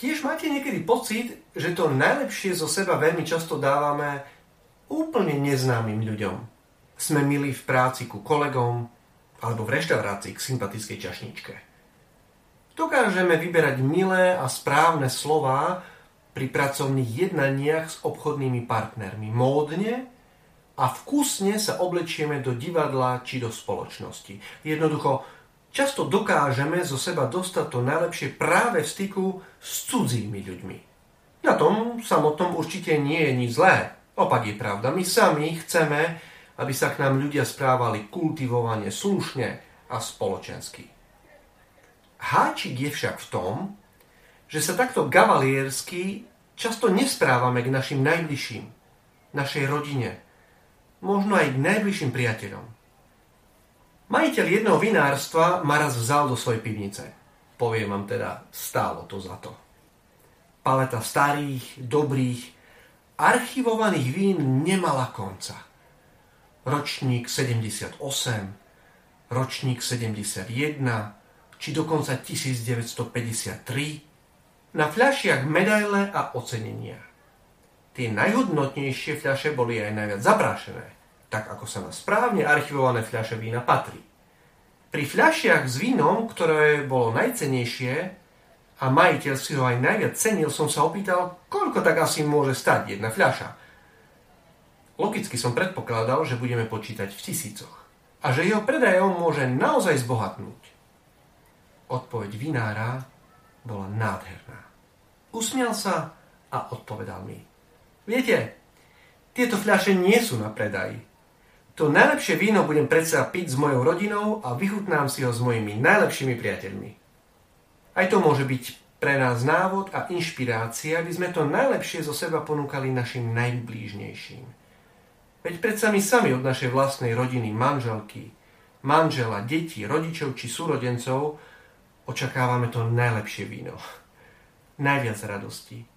Tiež máte niekedy pocit, že to najlepšie zo seba veľmi často dávame úplne neznámym ľuďom. Sme milí v práci ku kolegom alebo v reštaurácii k sympatickej čašničke. Dokážeme vyberať milé a správne slová pri pracovných jednaniach s obchodnými partnermi. Módne a vkusne sa oblečieme do divadla či do spoločnosti. Jednoducho, často dokážeme zo seba dostať to najlepšie práve v styku s cudzími ľuďmi. Na tom samotnom určite nie je nič zlé. Opak je pravda. My sami chceme, aby sa k nám ľudia správali kultivovane, slušne a spoločensky. Háčik je však v tom, že sa takto gavaliersky často nesprávame k našim najbližším, našej rodine, možno aj k najbližším priateľom. Majiteľ jedného vinárstva ma raz vzal do svojej pivnice. Poviem vám teda, stálo to za to. Paleta starých, dobrých, archivovaných vín nemala konca. Ročník 78, ročník 71, či dokonca 1953, na fľašiach medaile a ocenenia. Tie najhodnotnejšie fľaše boli aj najviac zaprášené, tak ako sa na správne archivované fľaše vína patrí. Pri fľašiach s vínom, ktoré bolo najcenejšie a majiteľ si ho aj najviac cenil, som sa opýtal, koľko tak asi môže stať jedna fľaša. Logicky som predpokladal, že budeme počítať v tisícoch a že jeho predajom môže naozaj zbohatnúť. Odpoveď vinára bola nádherná. Usmial sa a odpovedal mi. Viete, tieto fľaše nie sú na predaj. To najlepšie víno budem predsa piť s mojou rodinou a vychutnám si ho s mojimi najlepšími priateľmi. Aj to môže byť pre nás návod a inšpirácia, aby sme to najlepšie zo seba ponúkali našim najblížnejším. Veď predsa my sami od našej vlastnej rodiny, manželky, manžela, detí, rodičov či súrodencov očakávame to najlepšie víno. Najviac radosti,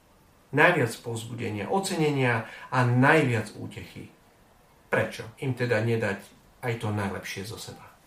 najviac povzbudenia, ocenenia a najviac útechy. Prečo im teda nedať aj to najlepšie zo seba?